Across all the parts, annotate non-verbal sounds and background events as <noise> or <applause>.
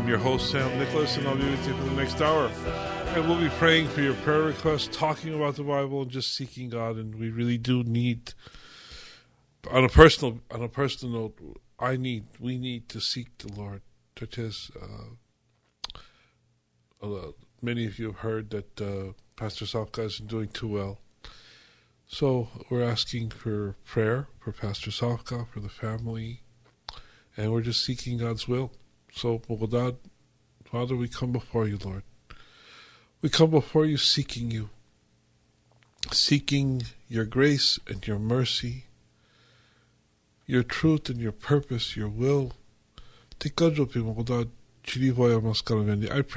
I'm your host, Sam Nicholas, and I'll be with you for the next hour. And we'll be praying for your prayer requests, talking about the Bible, and just seeking God. And we really do need, on a personal, on a personal note, I need, we need to seek the Lord. Such uh, uh, many of you have heard that uh, Pastor Salka isn't doing too well. So we're asking for prayer for Pastor Salka, for the family, and we're just seeking God's will. So, Bogdad, Father, we come before you, Lord. We come before you seeking you, seeking your grace and your mercy, your truth and your purpose, your will. I pray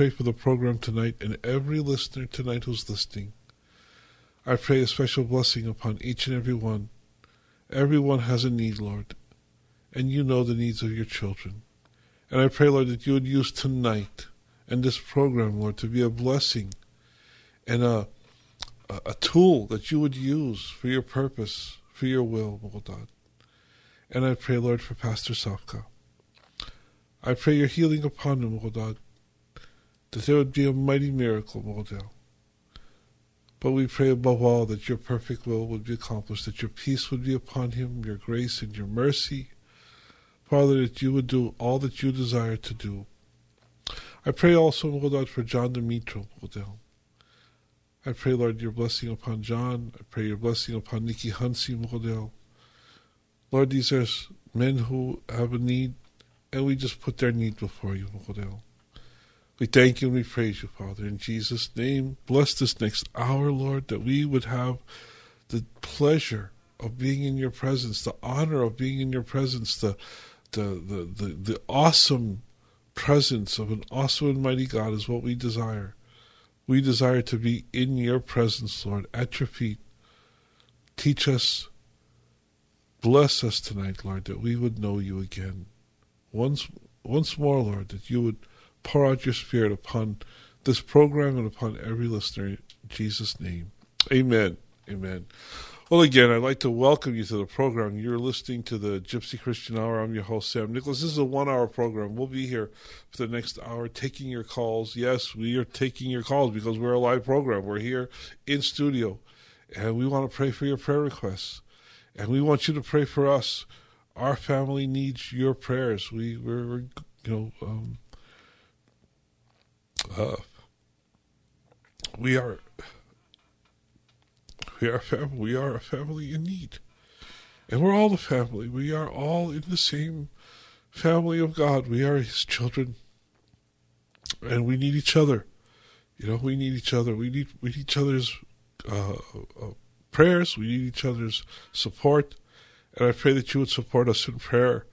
for the program tonight and every listener tonight who's listening. I pray a special blessing upon each and every one. Everyone has a need, Lord, and you know the needs of your children. And I pray, Lord, that you would use tonight and this program, Lord, to be a blessing and a, a, tool that you would use for your purpose, for your will, Lord God. And I pray, Lord, for Pastor Safka. I pray your healing upon him, Lord God, that there would be a mighty miracle, Mogodad. But we pray above all that your perfect will would be accomplished, that your peace would be upon him, your grace and your mercy. Father, that you would do all that you desire to do. I pray also, Lord, for John Dimitro, Lord. I pray, Lord, your blessing upon John. I pray your blessing upon Nikki Hansi, Lord. Lord, these are men who have a need, and we just put their need before you, Lord. We thank you and we praise you, Father. In Jesus' name, bless this next hour, Lord, that we would have the pleasure of being in your presence, the honor of being in your presence, the the the, the, the awesome presence of an awesome and mighty God is what we desire. We desire to be in your presence, Lord, at your feet. Teach us, bless us tonight, Lord, that we would know you again. Once once more, Lord, that you would pour out your spirit upon this program and upon every listener in Jesus' name. Amen. Amen. Well, again, I'd like to welcome you to the program. You're listening to the Gypsy Christian Hour. I'm your host, Sam Nicholas. This is a one hour program. We'll be here for the next hour taking your calls. Yes, we are taking your calls because we're a live program. We're here in studio, and we want to pray for your prayer requests. And we want you to pray for us. Our family needs your prayers. We, we're, we're you know, um, uh, we are we are fam- we are a family in need, and we're all the family. We are all in the same family of God. We are His children, and we need each other. You know, we need each other. We need we need each other's uh, uh, prayers. We need each other's support, and I pray that you would support us in prayer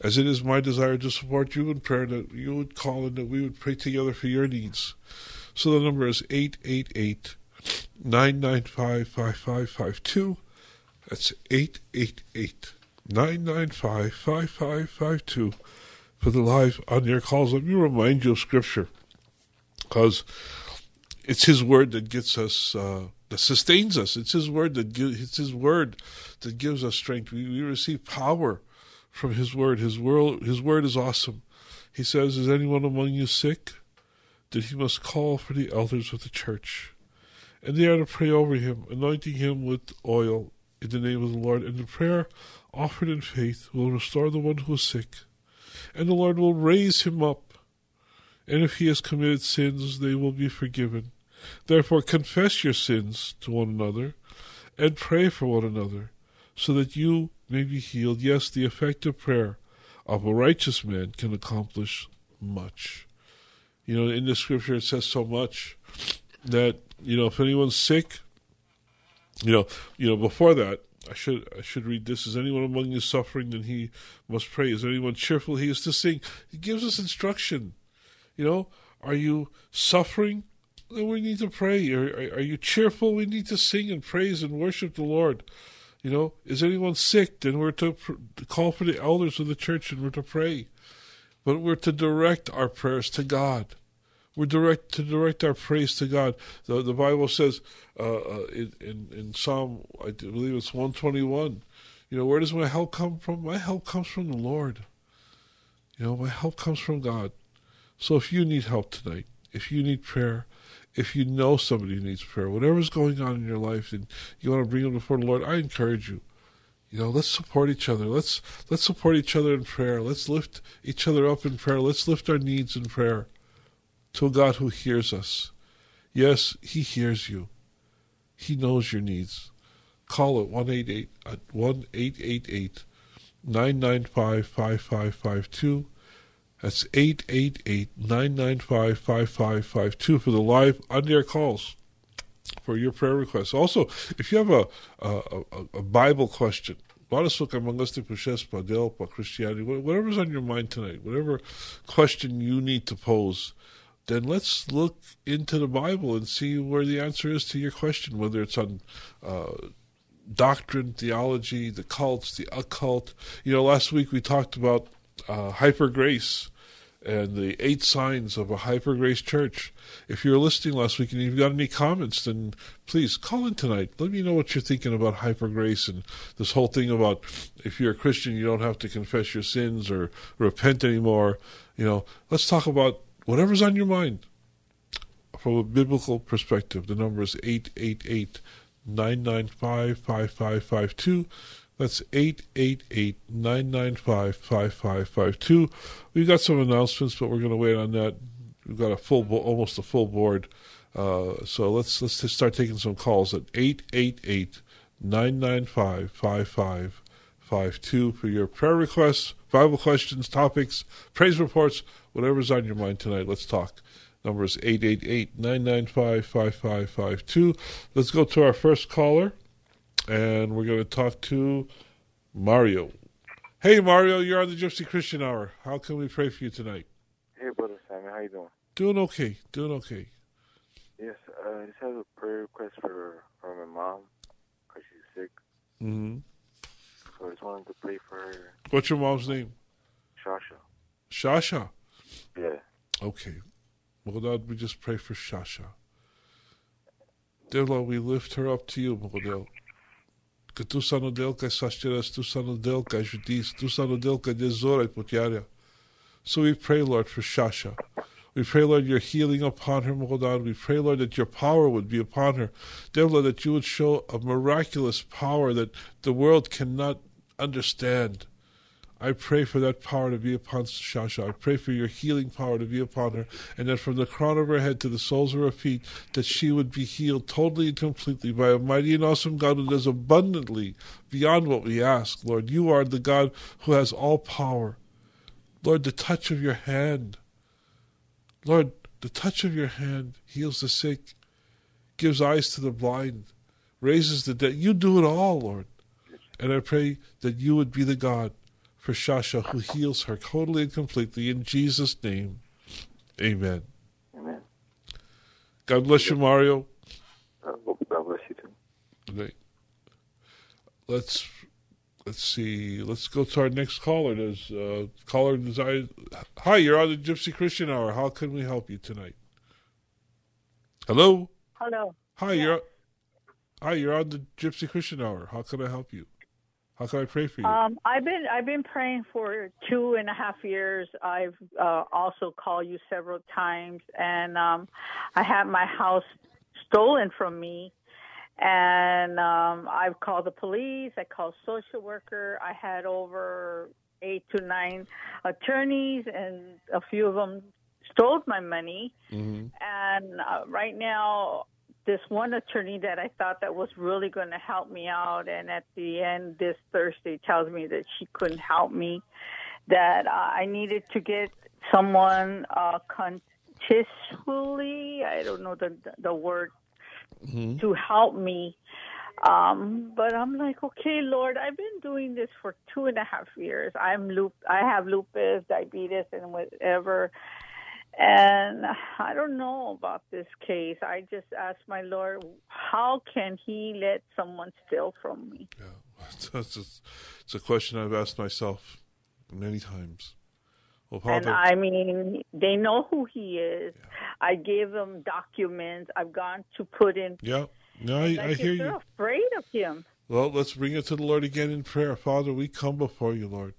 as it is my desire to support you in prayer, that you would call and that we would pray together for your needs. So the number is 888 995 5552. That's 888 995 5552 for the live on your calls. Let me remind you of Scripture because it's His Word that gets us. Uh, that sustains us. It's His word that gives. It's His word that gives us strength. We, we receive power from His Word. His word, His Word is awesome. He says, Is anyone among you sick? That he must call for the elders of the church. And they are to pray over him, anointing him with oil in the name of the Lord. And the prayer offered in faith will restore the one who is sick. And the Lord will raise him up. And if he has committed sins, they will be forgiven. Therefore, confess your sins to one another and pray for one another so that you may be healed. Yes, the effective prayer of a righteous man can accomplish much. You know, in the scripture it says so much that, you know, if anyone's sick, you know, you know, before that, I should I should read this. Is anyone among you suffering? Then he must pray. Is anyone cheerful? He is to sing. He gives us instruction. You know, are you suffering? Then we need to pray. Are, are, you cheerful? We need to sing and praise and worship the Lord. You know, is anyone sick? Then we're to, pr- to call for the elders of the church and we're to pray. But we're to direct our prayers to God. We're direct to direct our praise to God. The, the Bible says uh, uh, in, in, in Psalm, I believe it's one twenty one. You know, where does my help come from? My help comes from the Lord. You know, my help comes from God. So if you need help tonight, if you need prayer, if you know somebody who needs prayer, whatever's going on in your life, and you want to bring them before the Lord, I encourage you. You know, let's support each other. Let's let's support each other in prayer. Let's lift each other up in prayer. Let's lift our needs in prayer to a God who hears us. Yes, He hears you. He knows your needs. Call at one eight eight eight nine nine five five five five two. That's 888-995-5552 for the live on-air calls for your prayer requests. Also, if you have a, a, a, a Bible question, Christianity, whatever's on your mind tonight, whatever question you need to pose, then let's look into the Bible and see where the answer is to your question, whether it's on uh, doctrine, theology, the cults, the occult. You know, last week we talked about uh, hyper grace and the eight signs of a hyper grace church. If you were listening last week and you've got any comments, then please call in tonight. Let me know what you're thinking about hyper grace and this whole thing about if you're a Christian, you don't have to confess your sins or repent anymore. You know, let's talk about whatever's on your mind from a biblical perspective. The number is 888 995 5552. That's 888-995-5552. We've got some announcements, but we're going to wait on that. We've got a full, bo- almost a full board. Uh, so let's let's start taking some calls at 888-995-5552 for your prayer requests, Bible questions, topics, praise reports, whatever's on your mind tonight. Let's talk. Number is 888-995-5552. Let's go to our first caller and we're going to talk to Mario. Hey, Mario, you're on the Gypsy Christian Hour. How can we pray for you tonight? Hey, brother Sammy, how you doing? Doing okay. Doing okay. Yes, uh, I just have a prayer request for for my mom because she's sick. Mm-hmm. So just wanted to pray for her. What's your mom's name? Shasha. Shasha. Yeah. Okay. Well, we just pray for Shasha. Dear Lord, we lift her up to you, Model. Que tu sa no del kai tu sa no del judis, tu sa no del kai dezorai. So we pray, Lord, for Shasha. We pray, Lord, your healing upon her, God. We pray, Lord, that your power would be upon her. Lord, that you would show a miraculous power that the world cannot understand. I pray for that power to be upon Shasha. I pray for your healing power to be upon her, and that from the crown of her head to the soles of her feet, that she would be healed totally and completely by a mighty and awesome God who does abundantly beyond what we ask. Lord, you are the God who has all power. Lord, the touch of your hand, Lord, the touch of your hand heals the sick, gives eyes to the blind, raises the dead. You do it all, Lord. And I pray that you would be the God for Shasha who heals her totally and completely in Jesus' name. Amen. Amen. God bless you, Mario. God bless you too. Let's let's see. Let's go to our next caller. There's uh, caller design. Hi, you're on the Gypsy Christian Hour. How can we help you tonight? Hello. Hello. Hi, you're. Hi, you're on the Gypsy Christian Hour. How can I help you? How can I pray for you? Um, I've been I've been praying for two and a half years. I've uh, also called you several times, and um, I had my house stolen from me, and um, I've called the police. I called social worker. I had over eight to nine attorneys, and a few of them stole my money. Mm-hmm. And uh, right now, this one attorney that I thought that was really going to help me out, and at the end this Thursday tells me that she couldn't help me. That uh, I needed to get someone uh, contextually, I don't know the the word, Mm-hmm. to help me. Um, but I'm like, okay, Lord, I've been doing this for two and a half years. I'm loop, I have lupus, diabetes, and whatever. And I don't know about this case. I just asked my Lord, how can He let someone steal from me? Yeah, <laughs> That's a, it's a question I've asked myself many times. Well, And I mean, they know who He is. I gave them documents. I've gone to put in. yeah, no, I, Like I hear you. afraid of Him. Well, let's bring it to the Lord again in prayer. Father, we come before you, Lord.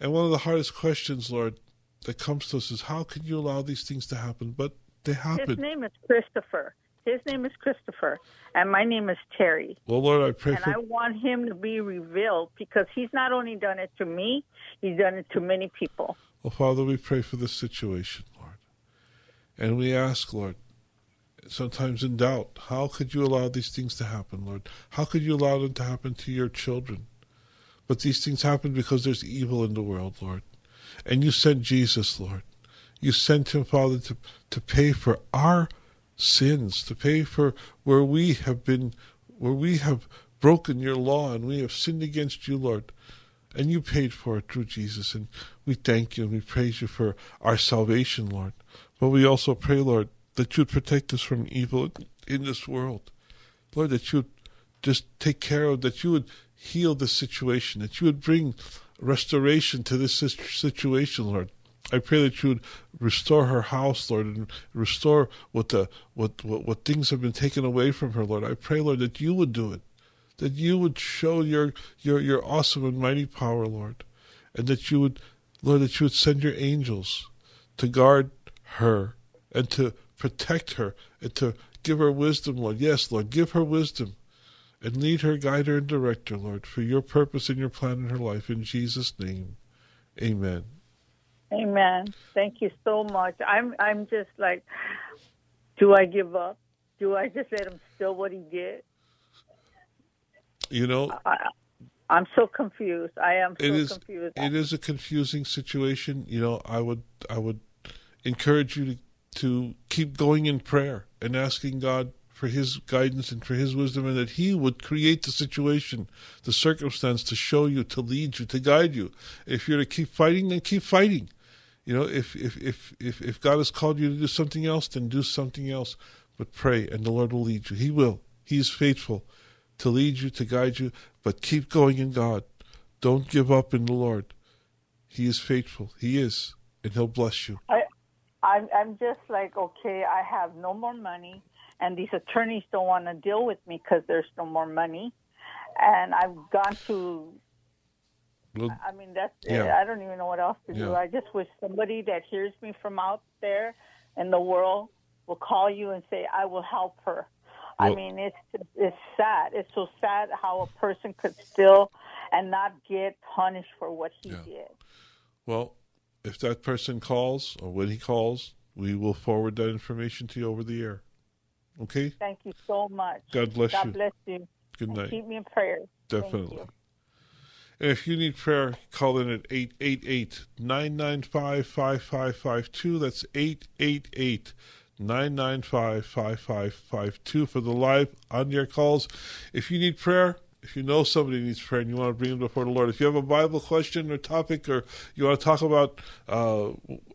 And one of the hardest questions, Lord, that comes to us is how can you allow these things to happen? But they happen. His name is Christopher. His name is Christopher, and my name is Terry. Well, Lord, I pray And for I want him to be revealed because he's not only done it to me, he's done it to many people. Well, Father, we pray for this situation, Lord. And we ask, Lord, sometimes in doubt, how could you allow these things to happen, Lord? How could you allow them to happen to your children? But these things happen because there's evil in the world, Lord. And you sent Jesus, Lord. You sent him, Father, to, to pay for our sins, to pay for where we have been, where we have broken your law and we have sinned against you, Lord. And you paid for it through Jesus. And we thank you and we praise you for our salvation, Lord. But we also pray, Lord, that you'd protect us from evil in this world. Lord, that you'd just take care of, that you would heal the situation, that you would bring restoration to this situation, Lord. I pray that you would restore her house, Lord, and restore what the what, what what things have been taken away from her, Lord. I pray, Lord, that you would do it, that you would show your your your awesome and mighty power, Lord, and that you would, Lord, that you would send your angels to guard her and to protect her and to give her wisdom, Lord. Yes, Lord, give her wisdom and lead her, guide her, and direct her, Lord, for your purpose and your plan in her life. In Jesus' name, amen. Amen. Thank you so much. I'm I'm just like, do I give up? Do I just let him steal what he did? You know, I, I'm so confused. I am so it is confused. it is a confusing situation. You know, I would I would encourage you to to keep going in prayer and asking God for His guidance and for His wisdom, and that He would create the situation, the circumstance to show you, to lead you, to guide you. If you're to keep fighting, then keep fighting. You know, if if if if, if God has called you to do something else, then do something else. But pray, and the Lord will lead you. He will. He is faithful to lead you, to guide you. But keep going in God. Don't give up in the Lord. He is faithful. He is, and He'll bless you. I, I'm I'm just like, okay, I have no more money, and these attorneys don't want to deal with me because there's no more money, and I've gone to. Well, I mean, that's Yeah. I don't even know what else to do. Yeah. I just wish somebody that hears me from out there in the world will call you and say, "I will help her." I mean, it's it's sad. It's so sad how a person could still and not get punished for what he Yeah. did. Well, if that person calls or when he calls, we will forward that information to you over the air. Okay? Thank you so much. God bless God you. God bless you. Good And night. Keep me in prayer. Definitely. And if you need prayer, call in at 888 995 5552. That's 888 995 5552 for the live on your calls. If you need prayer, if you know somebody needs prayer and you want to bring them before the Lord, if you have a Bible question or topic, or you want to talk about uh,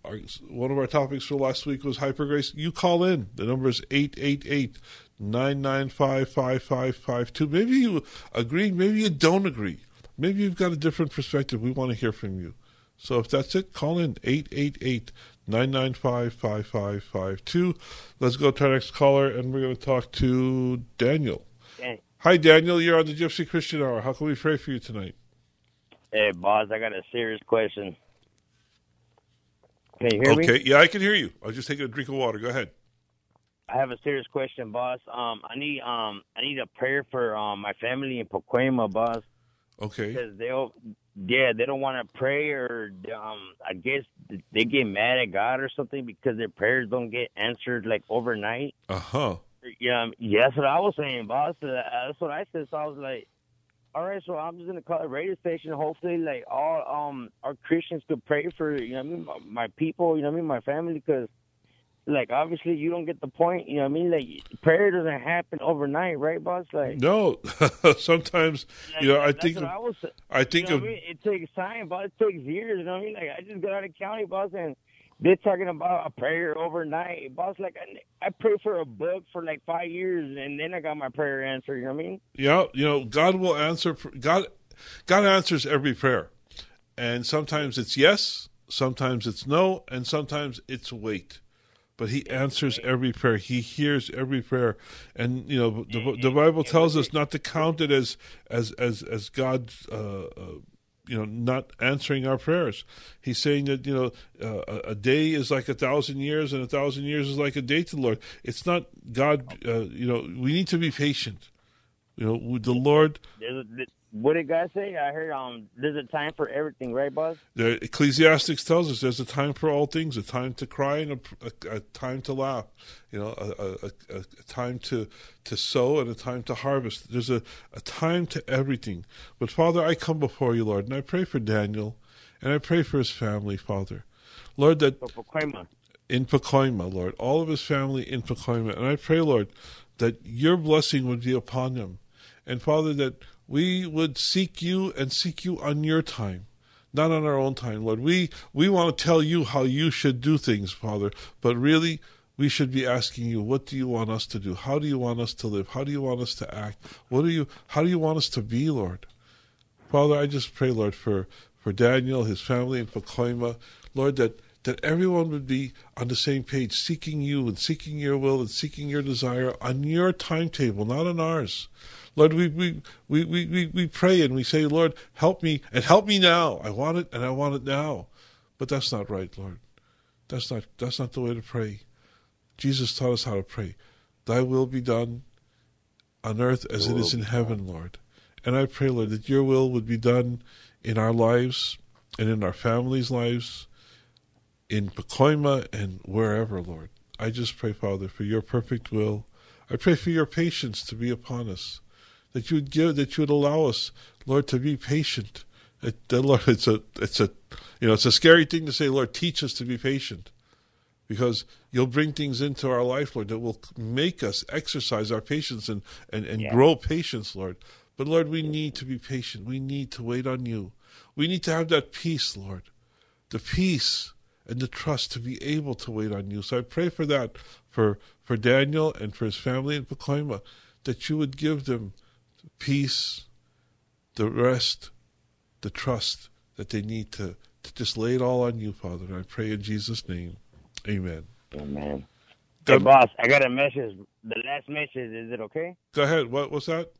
our, one of our topics for last week was hyper grace, you call in. The number is 888 995 5552. Maybe you agree, maybe you don't agree. Maybe you've got a different perspective. We want to hear from you. So if that's it, call in 888 995 5552. Let's go to our next caller, and we're going to talk to Daniel. Hey, Hi, Daniel. You're on the Gypsy Christian Hour. How can we pray for you tonight? Hey, boss, I got a serious question. Can you hear me? Okay. Yeah, I can hear you. I'll just take a drink of water. Go ahead. I have a serious question, boss. Um, I need um, I need a prayer for um my family in Pacoima, boss, Okay. because they'll yeah they don't want to pray or um I guess they get mad at God or something because their prayers don't get answered like overnight. Uh huh. Yeah, um, yeah, that's what I was saying, boss. Uh, That's what I said. So I was like, all right, so I'm just gonna call a radio station. Hopefully, like all um our Christians could pray for you know I mean my, my people, you know what I mean my family, because like obviously you don't get the point. You know what I mean? Like prayer doesn't happen overnight, right, boss? Like No. <laughs> Sometimes, like, you know, I think, I was. I think you know of, I mean? It takes time, boss. It takes years. You know what I mean? Like I just got out of county, boss, and they're talking about a prayer overnight, boss. Like I, I prayed for a book for like five years, and then I got my prayer answered. You know what I mean? yeah, you know, God will answer, God, God answers every prayer. And sometimes it's yes, sometimes it's no, and sometimes it's wait. But he answers every prayer. He hears every prayer, and you know the, the Bible tells us not to count it as as as as God, uh, uh, you know, not answering our prayers. He's saying that you know uh, a- day is like a thousand years, and a thousand years is like a day to the Lord. It's not God. Uh, you know, we need to be patient. You know, with the Lord. There's a, what did God say? I heard um there's a time for everything, right, boss? The Ecclesiastes tells us there's a time for all things, a time to cry and a, a, a time to laugh. You know, a, a, time to, to sow and a time to harvest. There's a, a time to everything. But Father, I come before you, Lord, and I pray for Daniel, and I pray for his family, Father. Lord, that in Pacoima, Lord, all of his family in Pacoima. And I pray, Lord, that your blessing would be upon them. And Father, that we would seek you and seek you on your time, not on our own time, Lord. We we want to tell you how you should do things, Father, but really we should be asking you, what do you want us to do? How do you want us to live? How do you want us to act? What do you how do you want us to be, Lord? Father, I just pray, Lord, for, for Daniel, his family and for Pacoima, Lord, that, that everyone would be on the same page, seeking you and seeking your will and seeking your desire on your timetable, not on ours. Lord, we, we, we, we, we, pray and we say, Lord, help me and help me now. I want it and I want it now. But that's not right, Lord. That's not that's not the way to pray. Jesus taught us how to pray. Thy will be done on earth as it is in heaven, Lord. And I pray, Lord, that your will would be done in our lives and in our families' lives, in Pacoima and wherever, Lord. I just pray, Father, for your perfect will. I pray for your patience to be upon us, that you would give, that you would allow us, Lord, to be patient. That, that, Lord, it's a, it's a, you know, it's a scary thing to say, Lord, teach us to be patient because you'll bring things into our life, Lord, that will make us exercise our patience and, and, and grow patience, Lord. But Lord, we need to be patient. We need to wait on you. We need to have that peace, Lord. The peace and the trust to be able to wait on you. So I pray for that for, for Daniel and for his family in Pacoima, that you would give them peace, the rest, the trust that they need to, to just lay it all on you, Father. And I pray in Jesus' name. Amen. Amen. Hey, God- boss, I got a message. The last message, is it okay? Go ahead. What what's that?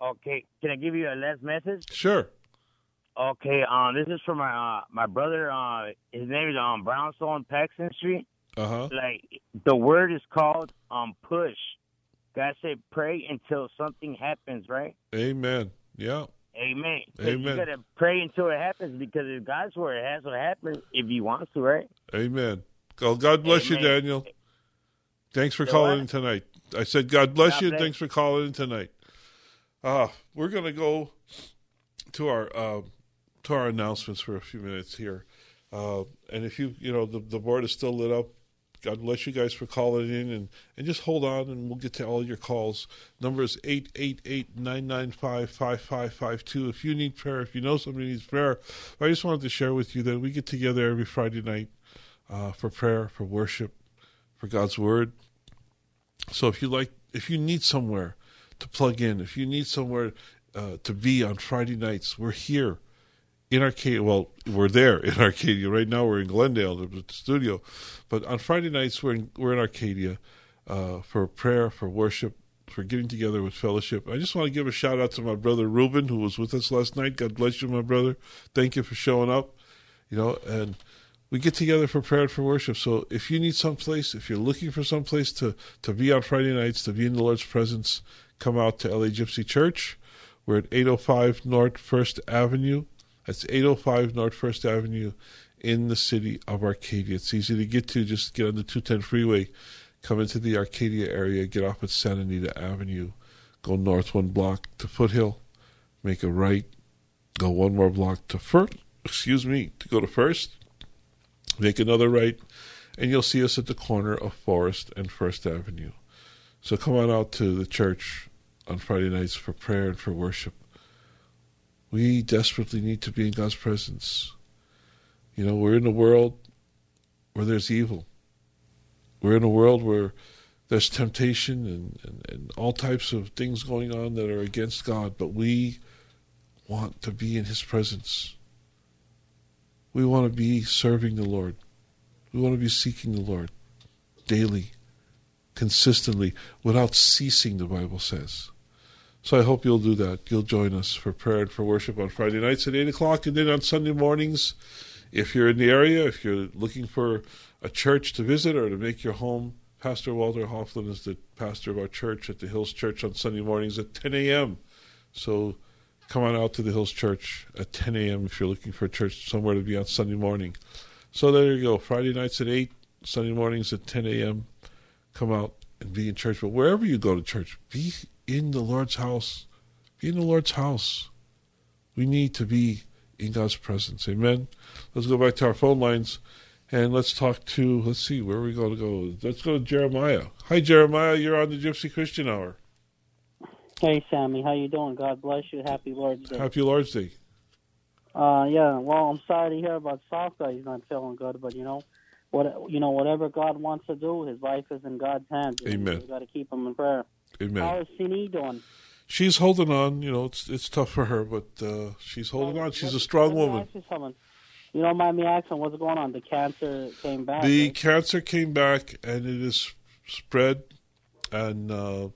Okay, can I give you a last message? Sure. Okay, um, this is from my uh, my brother. Uh, his name is um Brownstone Paxton Street. Uh huh. Like the word is called um push. God said pray until something happens, right? Amen. Yeah. Amen. Amen. You gotta pray until it happens because if God's word it has to happen if He wants to, right? Amen. Well, God bless you, Daniel. Thanks for So calling in tonight. I said, God bless God you. bless. Thanks for calling in tonight. Uh, we're going to go to our uh, to our announcements for a few minutes here. Uh, and if you, you know, the, the board is still lit up. God bless you guys for calling in and, and just hold on and we'll get to all your calls. Number is 888-995-5552. If you need prayer, if you know somebody needs prayer, I just wanted to share with you that we get together every Friday night uh, for prayer, for worship, for God's word. So if you like, if you need somewhere to plug in, if you need somewhere uh, to be on Friday nights, we're here in Arcadia. Well, we're there in Arcadia right now. We're in Glendale, the studio, but on Friday nights we're in, we're in Arcadia uh, for prayer, for worship, for getting together with fellowship. I just want to give a shout out to my brother Ruben, who was with us last night. God bless you, my brother. Thank you for showing up. You know, and we get together for prayer and for worship. So if you need some place, if you're looking for some place to, to be on Friday nights, to be in the Lord's presence, come out to LA Gypsy Church. We're at 805 North First Avenue. That's 805 North First Avenue in the city of Arcadia. It's easy to get to. Just get on the 210 freeway, come into the Arcadia area, get off at Santa Anita Avenue, go north one block to Foothill, make a right, go one more block to First. Excuse me, to go to First, make another right, and you'll see us at the corner of Forest and First Avenue. So come on out to the church on Friday nights for prayer and for worship. We desperately need to be in God's presence. You know, we're in a world where there's evil. We're in a world where there's temptation and, and, and all types of things going on that are against God, but we want to be in His presence. We want to be serving the Lord. We want to be seeking the Lord daily, consistently, without ceasing, the Bible says. So I hope you'll do that. You'll join us for prayer and for worship on Friday nights at 8 o'clock, and then on Sunday mornings, if you're in the area, if you're looking for a church to visit or to make your home, Pastor Walter Hofflin is the pastor of our church at the Hills Church on Sunday mornings at 10 a.m. So come on out to the Hills Church at 10 a.m. if you're looking for a church somewhere to be on Sunday morning. So there you go. Friday nights at 8, Sunday mornings at 10 a.m. Come out and be in church. But wherever you go to church, be in the Lord's house. Be in the Lord's house. We need to be in God's presence. Amen. Let's go back to our phone lines and let's talk to, let's see, where are we going to go? Let's go to Jeremiah. Hi, Jeremiah. You're on the Gypsy Christian Hour. Hey, Sammy. How you doing? God bless you. Happy Lord's Day. Happy Lord's Day. Uh, yeah. Well, I'm sorry to hear about Southside. He's not feeling good, but you know, what you know, whatever God wants to do, His life is in God's hands. Amen. We got to keep him in prayer. Amen. How is Sini doing? She's holding on. You know, it's it's tough for her, but uh, she's holding on. She's a strong woman. you. You don't mind me asking what's going on? The cancer came back. The right? cancer came back and it is spread, and uh,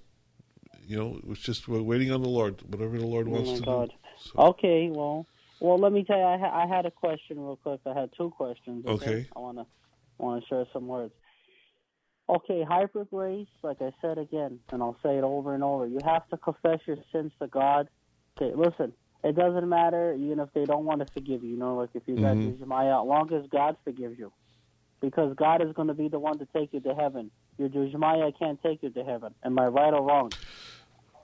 you know, it was just we're waiting on the Lord. Whatever the Lord Oh wants my to God. do. So, Okay, well, well, let me tell you, I, ha- I had a question real quick. I had two questions. Okay. I want to want to share some words. Okay, hyper grace, like I said again, and I'll say it over and over. You have to confess your sins to God. Okay, listen, it doesn't matter even if they don't want to forgive you. You know, like if you got Mhm. Jumaya, as long as God forgives you, because God is going to be the one to take you to heaven. Your Jumaya can't take you to heaven. Am I right or wrong?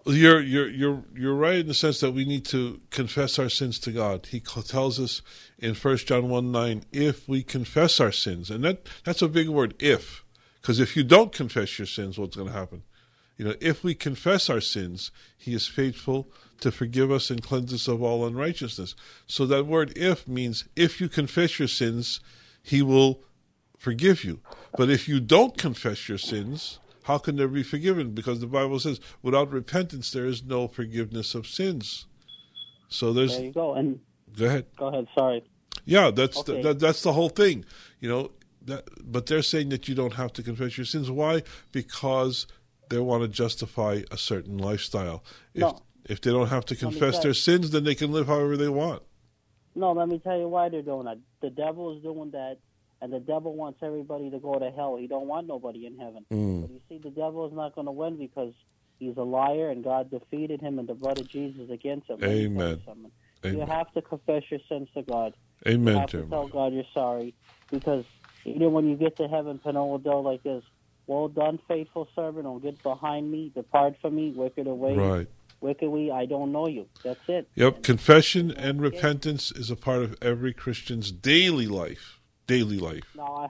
You're you're you're you're right in the sense that we need to confess our sins to God. He tells us in First John one nine, if we confess our sins, and that that's a big word, if, because if you don't confess your sins, what's going to happen? You know, if we confess our sins, He is faithful to forgive us and cleanse us of all unrighteousness. So that word "if" means if you confess your sins, He will forgive you. But if you don't confess your sins, how can there be forgiven? Because the Bible says, without repentance, there is no forgiveness of sins. So there's. There you go. And Go ahead. go ahead. Sorry. Yeah, that's Okay. the, that, that's the whole thing. You know, that, but they're saying that you don't have to confess your sins. Why? Because they want to justify a certain lifestyle. If No. if they don't have to confess their sins, then they can live however they want. No, let me tell you why they're doing that. The devil is doing that, and the devil wants everybody to go to hell. He don't want nobody in heaven. Mm. But you see, the devil is not going to win because he's a liar, and God defeated him, and the blood of Jesus against him. Me Amen. You have to confess your sins to God. Amen, you have to tell. God you're sorry because even when you get to heaven, Panola Dell like this. Well done, faithful servant. Don't get behind me. Depart from me, wicked away. Right. Wicked we, I don't know you. That's it. Yep. Confession and repentance is a part of every Christian's daily life. Daily life. Now, I,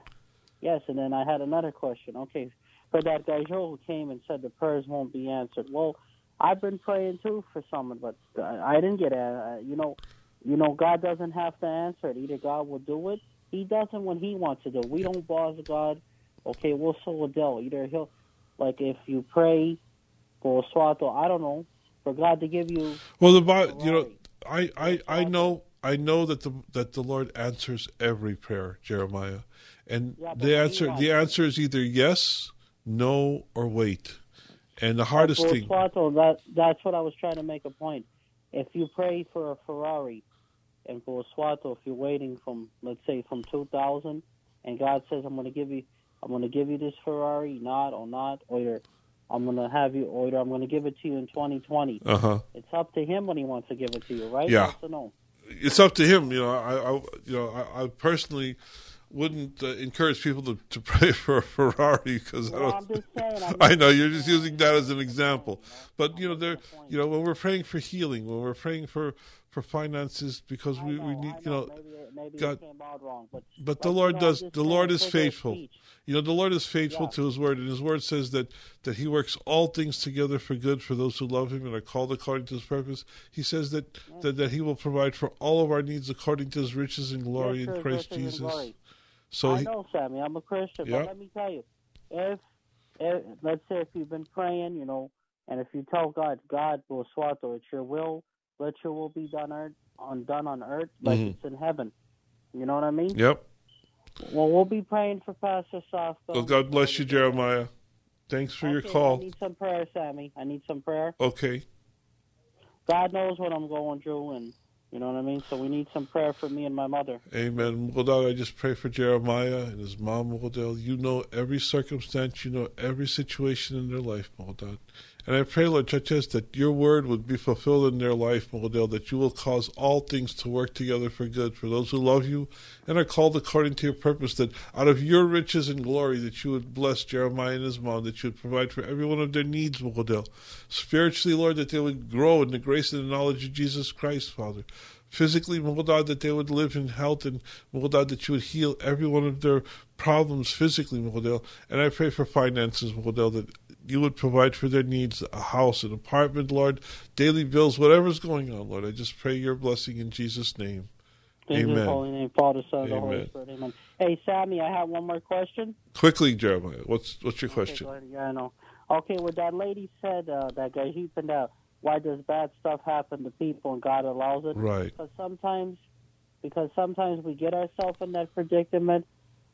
yes, and then I had another question. Okay, for that guy Joe who came and said the prayers won't be answered. Well, I've been praying too for someone, but I didn't get a. You know, you know, God doesn't have to answer it. Either God will do it. He does it when He wants to do. We don't boss God. Okay, we'll so Adele. Either He'll, like, if you pray, go swato. I don't know, for God to give you. Well, the you know, I, I, I know, I know that the that the Lord answers every prayer, Jeremiah, and Yeah, the answer the answer is either yes, no, or wait. And the hardest For thing, Suato, that that's what I was trying to make a point. If you pray for a Ferrari, and for Suato, if you're waiting from let's say from 2000, and God says I'm going to give you, I'm going to give you this Ferrari, not or not, or I'm going to have you, or I'm going to give it to you in 2020. uh huh. It's up to him when he wants to give it to you, right? Yeah. Yes or no? it's up to him. You know, I, I you know, I, I personally wouldn't uh, encourage people to, to <laughs> pray for a Ferrari because I Well, don't. I'm just saying. <laughs> I know you're just using that as an example, but you know, there, you know, when we're praying for healing, when we're praying for for finances, because we, know, we need, you know, maybe, maybe God- it came out wrong, but but the Lord you know, I'm does. The Lord is faithful. speech. You know, the Lord is faithful Yeah. to His word, and His word says that that He works all things together for good for those who love Him and are called according to His purpose. He says that that, that He will provide for all of our needs according to His riches and glory Yes, in Christ Jesus. glory. So I he, know, Sammy. I'm a Christian, Yeah. but let me tell you, if, if let's say if you've been praying, you know, and if you tell God, God will swato, it's your will, let your will be done earth, on done on earth like Mhm. it's in heaven. You know what I mean? yep. Well, we'll be praying for Pastor Sofko. Well, God bless you, Jeremiah. Thanks for your call. I need some prayer, Sammy. I need some prayer. Okay. God knows what I'm going through, and you know what I mean. So we need some prayer for me and my mother. Amen. Mughal, I just pray for Jeremiah and his mom, Mughal. You know every circumstance, you know every situation in their life, Mughal. And I pray, Lord Churches, that your word would be fulfilled in their life, Mughal, that you will cause all things to work together for good for those who love you and are called according to your purpose, that out of your riches and glory, that you would bless Jeremiah and his mom, that you would provide for every one of their needs, Mughal. Spiritually, Lord, that they would grow in the grace and the knowledge of Jesus Christ, Father physically, Mughal, that they would live in health, and Mughal, that you would heal every one of their problems physically, Mughal. And I pray for finances, Mughal, that you would provide for their needs a house, an apartment, Lord, daily bills, whatever's going on, Lord. I just pray your blessing in Jesus' name. In Amen. holy name, Father, Son, and the Holy Spirit. Amen. Hey, Sammy, I have one more question. Quickly, Jeremiah, what's what's your question? Okay, go ahead. yeah, I know. Okay, what that lady said, uh, that guy he found out. Why does bad stuff happen to people and God allows it? Right. Because sometimes, because sometimes we get ourselves in that predicament.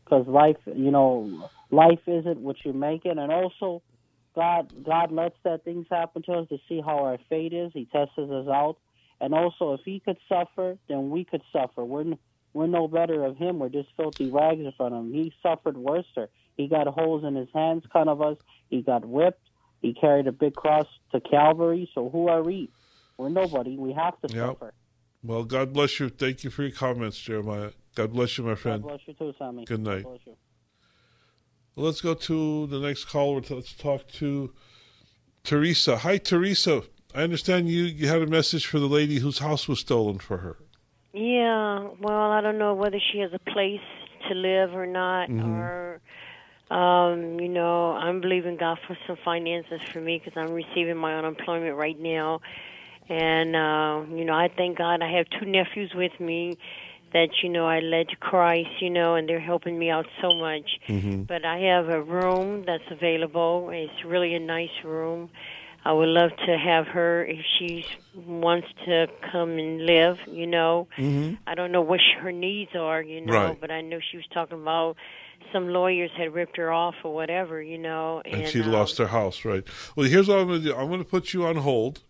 Because life, you know, life isn't what you make it, and also, God, God lets that things happen to us to see how our fate is. He tests us out, and also, if He could suffer, then we could suffer. We're n- we're no better of Him. We're just filthy rags in front of Him. He suffered worse. He got holes in His hands, kind of us. He got whipped. He carried a big cross to Calvary. So who are we? We're nobody. We have to Yep. suffer. Well, God bless you. Thank you for your comments, Jeremiah. God bless you, my friend. God bless you too, Sammy. Good night. Let's go to the next caller. Let's talk to Teresa. Hi, Teresa. I understand you, you had a message for the lady whose house was stolen for her. Yeah, well, I don't know whether she has a place to live or not, Mhm. or, um, you know, I'm believing God for some finances for me because I'm receiving my unemployment right now, and uh, you know, I thank God I have two nephews with me that you know I led to Christ, you know, and they're helping me out so much. Mm-hmm. But I have a room that's available. It's really a nice room. I would love to have her if she wants to come and live, you know. Mm-hmm. I don't know what her needs are, you know, Right. but I know she was talking about some lawyers had ripped her off or whatever, you know. And, And she um, lost her house, right? Well, here's what I'm going to do. I'm going to put you on hold,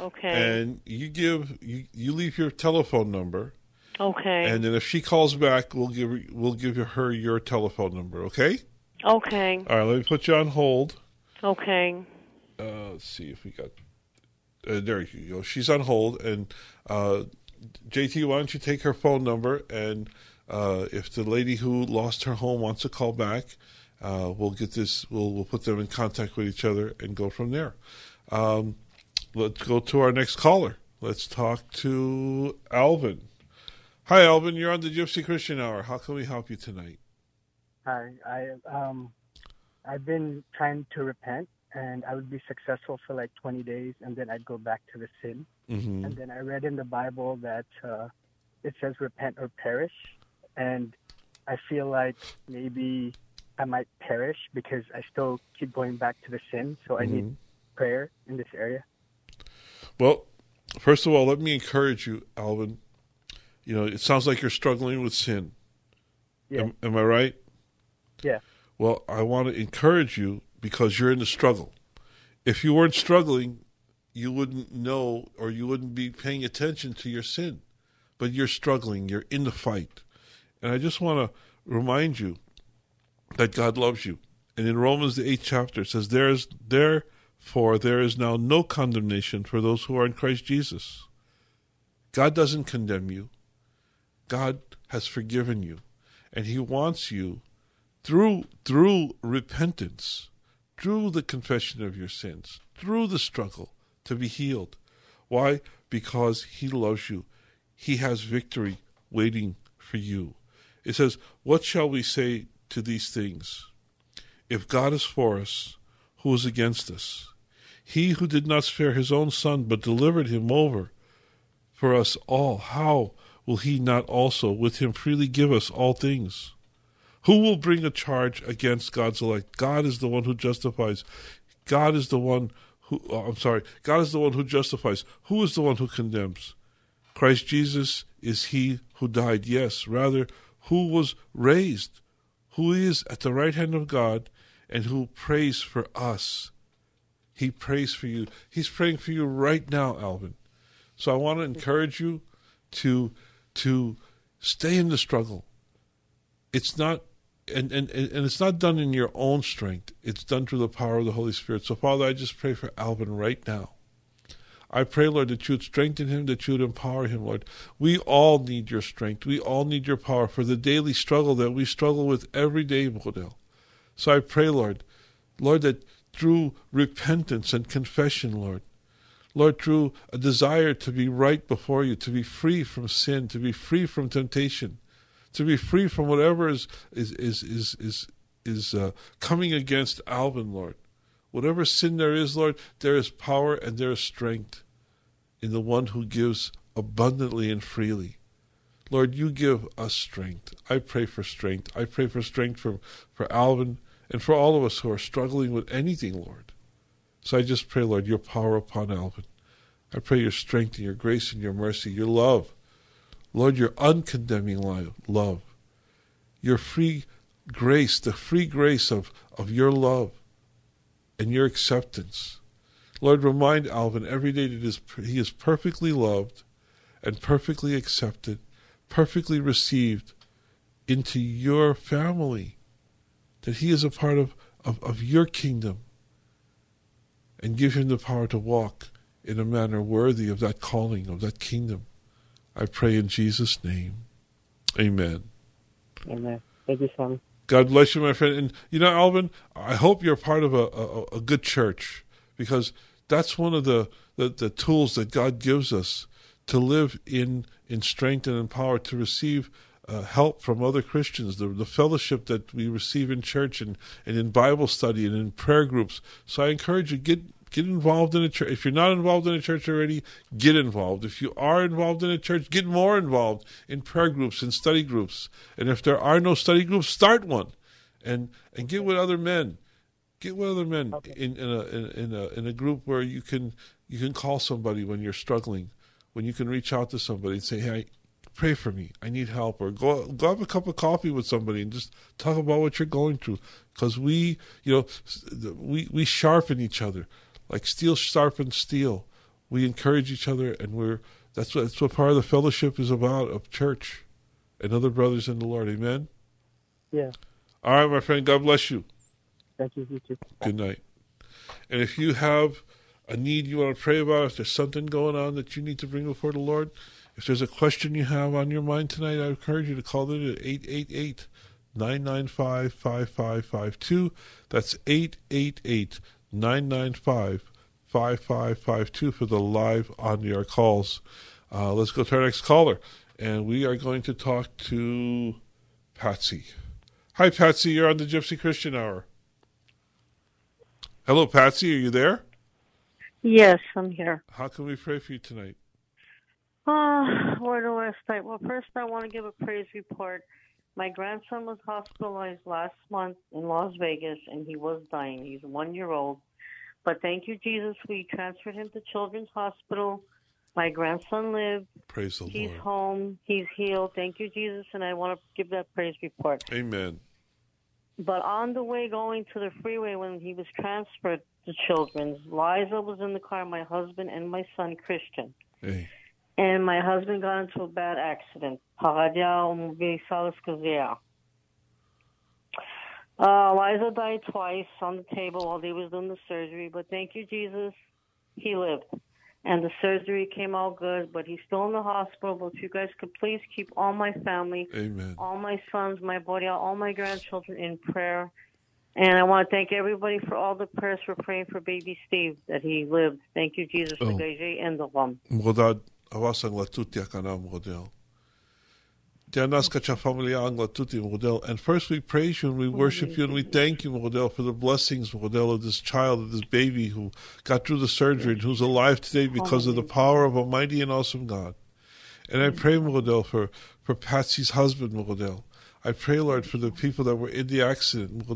Okay. and you give you, you leave your telephone number, okay. and then if she calls back, we'll give her- we'll give her your telephone number. Okay? okay. All right. Let me put you on hold. Okay. Uh, let's see if we got. Uh, there you go. She's on hold, and uh, JT, why don't you take her phone number, and uh, if the lady who lost her home wants to call back, uh, we'll get this. We'll we'll put them in contact with each other and go from there. Um, let's go to our next caller. Let's talk to Alvin. Hi, Alvin. You're on the Gypsy Christian Hour. How can we help you tonight? Hi, I um, I've been trying to repent, and I would be successful for like 20 days, and then I'd go back to the sin. Mm-hmm. And then I read in the Bible that uh, it says repent or perish, and I feel like maybe I might perish because I still keep going back to the sin. So I need Mhm. prayer in this area. Well, first of all, let me encourage you, Alvin. You know, it sounds like you're struggling with sin. Yeah. Am, am I right? Yeah. Well, I want to encourage you because you're in the struggle. If you weren't struggling, you wouldn't know or you wouldn't be paying attention to your sin. But you're struggling, you're in the fight. And I just want to remind you that God loves you. And in Romans the eighth chapter it says, There is therefore there is now no condemnation for those who are in Christ Jesus. God doesn't condemn you. God has forgiven you. And He wants you through through repentance, through the confession of your sins, through the struggle to be healed. Why? Because He loves you. He has victory waiting for you. It says, What shall we say to these things? If God is for us, who is against us? He who did not spare his own son, but delivered him over for us all, how will he not also with him freely give us all things? Who will bring a charge against God's elect? God is the one who justifies. God is the one who, oh, I'm sorry, God is the one who justifies. Who is the one who condemns? Christ Jesus is he who died, yes, rather, who was raised, who is at the right hand of God, and who prays for us. He prays for you. He's praying for you right now, Alvin. So I want to encourage you to to stay in the struggle. It's not and, and, and it's not done in your own strength. It's done through the power of the Holy Spirit. So Father, I just pray for Alvin right now. I pray, Lord, that you would strengthen him, that you would empower him, Lord. We all need your strength. We all need your power for the daily struggle that we struggle with every day, Model. So I pray, Lord, Lord, that through repentance and confession, Lord, Lord, through a desire to be right before you, to be free from sin, to be free from temptation, to be free from whatever is is is is is, is uh, coming against Alvin, Lord. Whatever sin there is, Lord, there is power and there is strength in the one who gives abundantly and freely. Lord, you give us strength. I pray for strength. I pray for strength for, for Alvin and for all of us who are struggling with anything, Lord. So I just pray, Lord, your power upon Alvin. I pray your strength and your grace and your mercy, your love. Lord, your uncondemning love, your free grace, the free grace of, of your love and your acceptance. Lord, remind Alvin every day that he is perfectly loved and perfectly accepted, perfectly received into your family, that he is a part of, of, of your kingdom, and give him the power to walk in a manner worthy of that calling, of that kingdom. I pray in Jesus' name. Amen. Amen. Thank you, son. God bless you, my friend. And you know, Alvin, I hope you're part of a, a, a good church because that's one of the, the, the, tools that God gives us to live in, in strength and in power, to receive uh, help from other Christians, the, the fellowship that we receive in church and, and in Bible study and in prayer groups. So I encourage you, get Get involved in a church. If you're not involved in a church already, get involved. If you are involved in a church, get more involved in prayer groups and study groups. And if there are no study groups, start one, and and get with other men. Get with other men in, in a in, in a in a group where you can you can call somebody when you're struggling, when you can reach out to somebody and say, "Hey, pray for me. I need help. Or go go have a cup of coffee with somebody and just talk about what you're going through. Because we, you know, we we sharpen each other like steel sharpens steel. We encourage each other, and we're that's what that's what part of the fellowship is about of church and other brothers in the Lord. Amen. Yeah. All right, my friend. God bless you. Thank you. You. Good night. And if you have a need you want to pray about, if there's something going on that you need to bring before the Lord, if there's a question you have on your mind tonight, I encourage you to call it at 888 995 5552. That's 888 995 5552 for the live on your calls. Uh, let's go to our next caller, and we are going to talk to Patsy. Hi, Patsy. You're on the Gypsy Christian Hour. Hello, Patsy. Are you there? Yes, I'm here. How can we pray for you tonight? Uh, where do I start? Well, first, I want to give a praise report. My grandson was hospitalized last month in Las Vegas, and he was dying. He's one year old. But thank you, Jesus. We transferred him to Children's Hospital. My grandson lived. Praise the He's Lord. home. He's healed. Thank you, Jesus. And I want to give that praise report. Amen. But on the way going to the freeway when he was transferred to Children's, Liza was in the car, my husband and my son Christian. Hey and my husband got into a bad accident. Paradiya Umbi Salis I Uh, Liza died twice on the table while he was doing the surgery, but thank you, Jesus, he lived. And the surgery came out good, but he's still in the hospital. But if you guys could please keep all my family, Amen. all my sons, my body, all my grandchildren in prayer. And I want to thank everybody for all the prayers for praying for baby Steve that he lived. Thank you, Jesus, oh. and the one. Well, that latuti akana mgodel. Dianas kacha familia ang latuti mgodel. And first we praise you and we worship you and we thank you, mgodel, for the blessings, mgodel, of this child, of this baby who got through the surgery and who's alive today because of the power of Almighty and awesome God. And I pray, mgodel, for, for Patsy's husband, mgodel. I pray, Lord, for the people that were in the accident.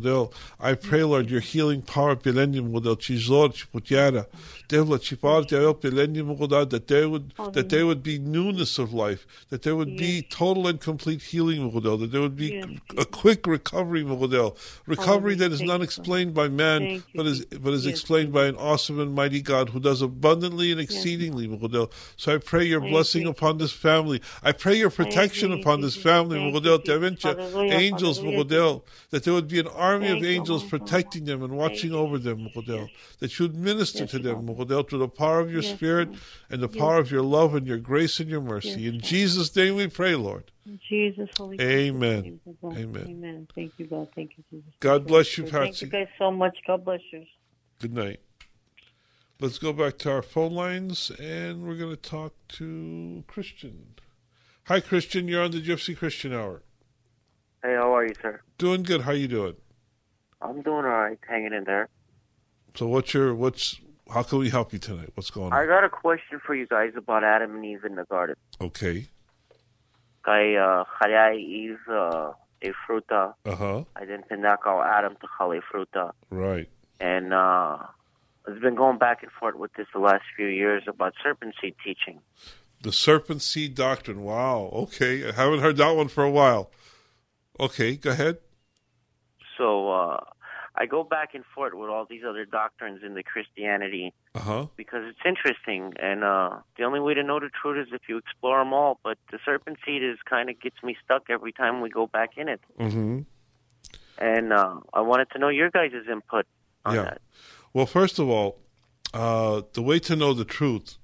I pray, Lord, your healing power, Beleni, Mgodel, Chizor, Chiputiara, Devla, Chipar, Devel, Beleni, Mgodel, that there would, that there would be newness of life, that there would be total and complete healing, that there would be a quick recovery, recovery that is not explained by man, but is, but is explained by an awesome and mighty God who does abundantly and exceedingly. So I pray your blessing upon this family. I pray your protection upon this family, Hallelujah, angels. Mgodel, that there would be an army Thank of angels Lord. protecting them and watching over them, Mgodel, that you would minister to them, Mgodel, through the power of your Yes, spirit and the Yes. power of your love and your grace and your mercy. Yes, In. Jesus' name we pray, Lord. In Jesus, Holy Amen. Amen. Amen. Amen. Thank you, God. Thank you, Jesus. God bless you, Patrick. Thank you guys so much. God bless you. Good night. Let's go back to our phone lines and we're going to talk to Christian. Hi, Christian. You're on the Gypsy Christian Hour. Hey, how are you, sir? Doing good. How you doing? I'm doing all right, hanging in there. So, what's your what's? How can we help you tonight? What's going on? I got a question for you guys about Adam and Eve in the garden. Okay. Kay uh, Kaya Eve uh, e fruta, Uh huh. ay din tinakaw Adam to kali fruta. Right. And uh, it's been going back and forth with this the last few years about serpent seed teaching. The serpent seed doctrine. Wow. Okay. I haven't heard that one for a while. Okay. Go ahead. So uh, I go back and forth with all these other doctrines in the Christianity Uh huh. because it's interesting, and uh, the only way to know the truth is if you explore them all. But the serpent seed is kind of gets me stuck every time we go back in it, Mm-hmm. and uh, I wanted to know your guys' input on yeah. that. Well, first of all, uh, the way to know the truth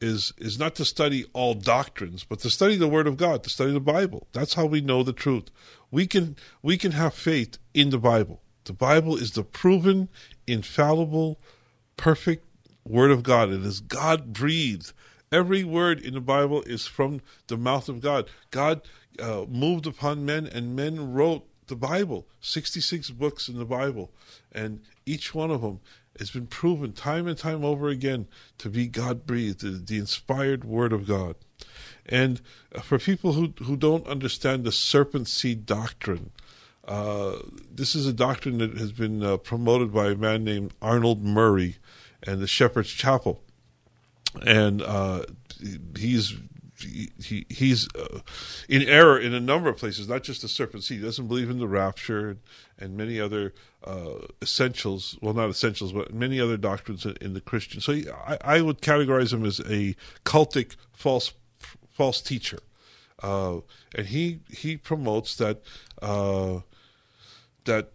is is not to study all doctrines, but to study the Word of God, to study the Bible. That's how we know the truth. We can we can have faith in the Bible. The Bible is the proven, infallible, perfect Word of God. It is God breathed. Every word in the Bible is from the mouth of God. God uh, moved upon men, and men wrote the Bible. Sixty-six books in the Bible, and each one of them has been proven time and time over again to be God breathed, the, the inspired Word of God. And for people who who don't understand the serpent seed doctrine, uh, this is a doctrine that has been uh, promoted by a man named Arnold Murray and the Shepherd's Chapel, and uh, he's he, he he's uh, in error in a number of places, not just the serpent seed. He doesn't believe in the rapture and, and many other uh, essentials. Well, not essentials, but many other doctrines in, in the Christian. So he, I, I would categorize him as a cultic false false teacher, uh, and he he promotes that uh, that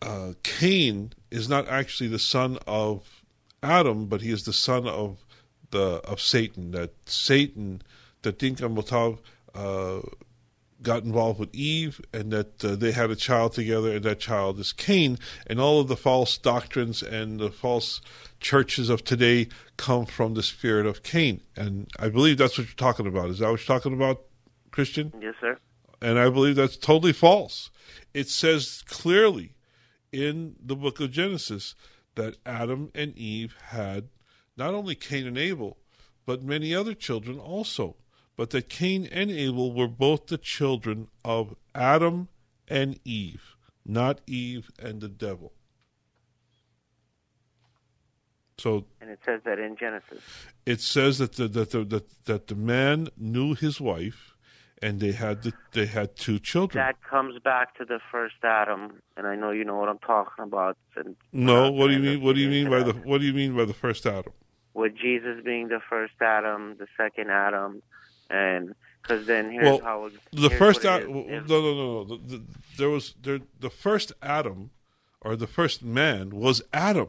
uh, Cain is not actually the son of Adam, but he is the son of the of Satan. That Satan, that Dinka Motav, uh, got involved with Eve, and that uh, they had a child together, and that child is Cain. And all of the false doctrines and the false churches of today come from the spirit of Cain. And I believe that's what you're talking about. Is that what you're talking about, Christian? Yes, sir. And I believe that's totally false. It says clearly in the book of Genesis that Adam and Eve had not only Cain and Abel, but many other children also. But that Cain and Abel were both the children of Adam and Eve, not Eve and the devil. So And it says that in Genesis. it says that the, that the that, that the man knew his wife, and they had the, they had two children. That comes back to the first Adam, and I know you know what I'm talking about. And no, what do you mean? What do you mean by the what do you mean by the first Adam? with Jesus being the first Adam, the second Adam, and because then here's well, how the first what it Adam. is. No, no, no, no. The, the, there was there the first Adam, or the first man was Adam,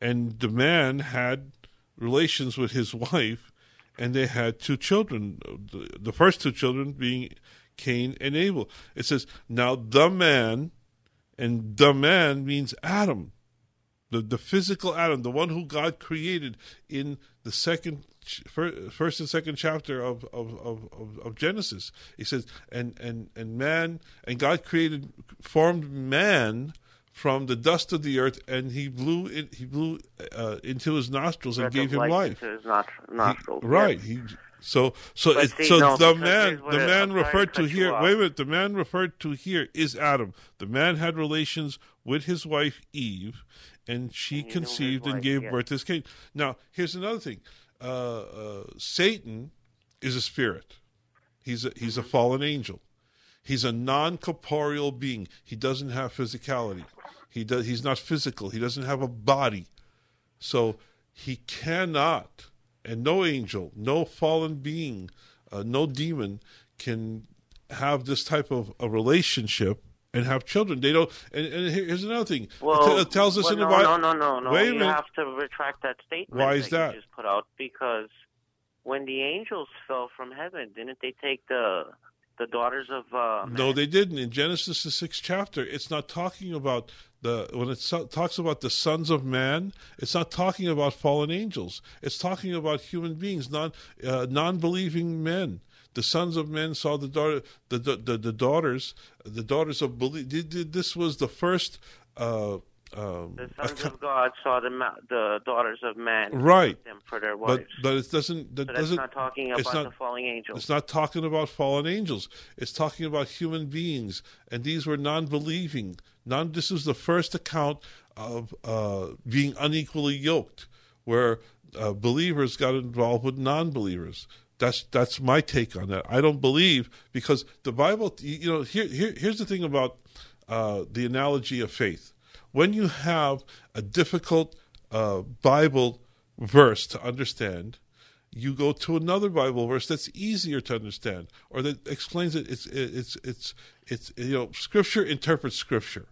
and the man had relations with his wife, and they had two children. The, the first two children being Cain and Abel. It says now the man, and the man means Adam the the physical Adam, the one who God created in the second, first and second chapter of of, of, of, Genesis. He says, and and and man, and God created, formed man from the dust of the earth, and he blew it, he blew uh, into his nostrils and Breath gave him life into his nostrils, He- right. yes. He so so it, see, so no, the man the man to referred to here. Wait a minute. The man referred to here is Adam. The man had relations with his wife Eve, and she conceived and wife, gave yes. birth to his Cain. Now here's another thing. Uh, uh, Satan is a spirit. He's a, he's a Mm-hmm. fallen angel. He's a non-corporeal being. He doesn't have physicality. He does. He's not physical. He doesn't have a body. So he cannot, and no angel, no fallen being, uh, no demon can have this type of a relationship and have children. They don't. And, and here's another thing. Well, it, it tells us well, in the no, Bible. No, no, no, no. Wait a you minute. have to retract that statement. Why is that, that? just put out because when the angels fell from heaven, didn't they take the the daughters of uh, No, they didn't. In Genesis, the sixth chapter, it's not talking about the when it so- talks about the sons of man. It's not talking about fallen angels. It's talking about human beings, non uh, non believing men. The sons of men saw the daughter, the the, the, the daughters, the daughters of believe. This was the first. Uh, um, the sons of God saw the ma- the daughters of man, and Right. them for their wives. but it doesn't. That so doesn't. not talking it's about not- the falling angels. It's not talking about fallen angels. It's talking about human beings, and these were non-believing. Non. This is the first account of uh, being unequally yoked, where uh, believers got involved with non-believers. That's that's my take on that. I don't believe because the Bible. You know, here, here here's the thing about uh, the analogy of faith. When you have a difficult uh, Bible verse to understand, you go to another Bible verse that's easier to understand or that explains it. It's it's it's it's you know Scripture interprets Scripture,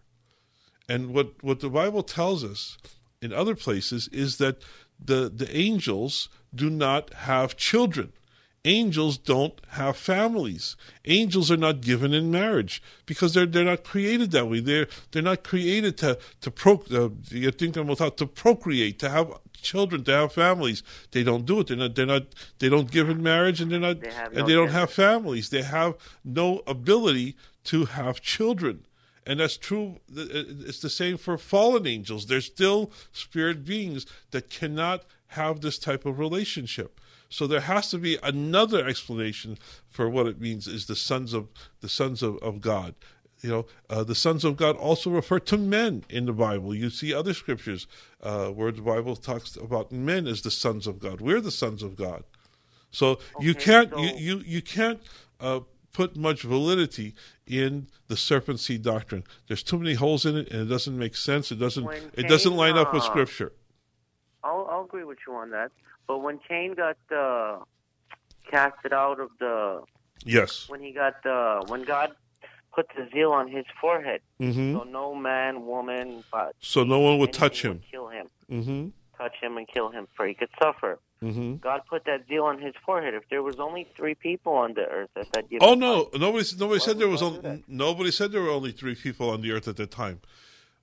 and what what the Bible tells us in other places is that the the angels do not have children. Angels don't have families. Angels are not given in marriage because they're they're not created that way. They're they're not created to to pro uh, to procreate, to have children, to have families. They don't do it. They're not they're not they don't give in marriage and they're not They have and they don't have families. They have no ability to have children. And that's true. It's the same for fallen angels. They're still spirit beings that cannot have this type of relationship. So there has to be another explanation for what it means is the sons of the sons of, of God. You know, uh, the sons of God also refer to men in the Bible. You see other scriptures uh, where the Bible talks about men as the sons of God. We're the sons of God. So you can't so- you you, you can't uh, put much validity in the serpent seed doctrine. There's too many holes in it, and it doesn't make sense. It doesn't When it doesn't line up with scripture. I'll, I'll agree with you on that. But when Cain got uh, casted out of the, Yes. when he got uh, when God put the seal on his forehead, Mhm. so no man, woman, but So no one would touch him. would kill him, Mm-hmm. touch him and kill him, for he could suffer. Mm-hmm. God put that seal on his forehead. If there was only three people on the earth at that given Oh no! Nobody nobody said there was only, nobody said there were only three people on the earth at that time.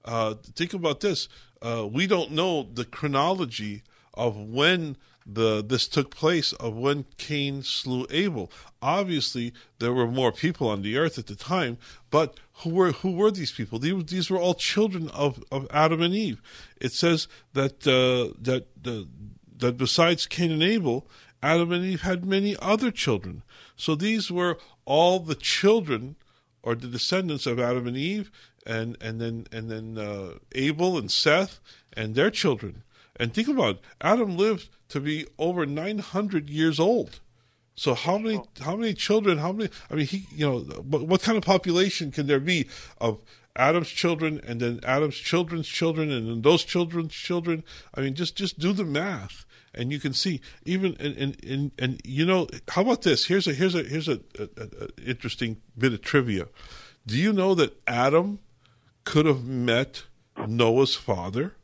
Uh, think about this: uh, we don't know the chronology of when the this took place of when Cain slew Abel. Obviously, there were more people on the earth at the time, but who were who were these people? These, these were all children of, of Adam and Eve. It says that uh, that the that besides Cain and Abel, Adam and Eve had many other children. So these were all the children or the descendants of Adam and Eve, and and then and then uh, Abel and Seth and their children. And think about it, Adam lived to be over nine hundred years old, So how many how many children? How many? I mean, he you know, what, what kind of population can there be of Adam's children and then Adam's children's children and then those children's children? I mean, just just do the math, and you can see even and and and, and you know, how about this? Here's a here's a here's a, a, a, a interesting bit of trivia. Do you know that Adam could have met Noah's father,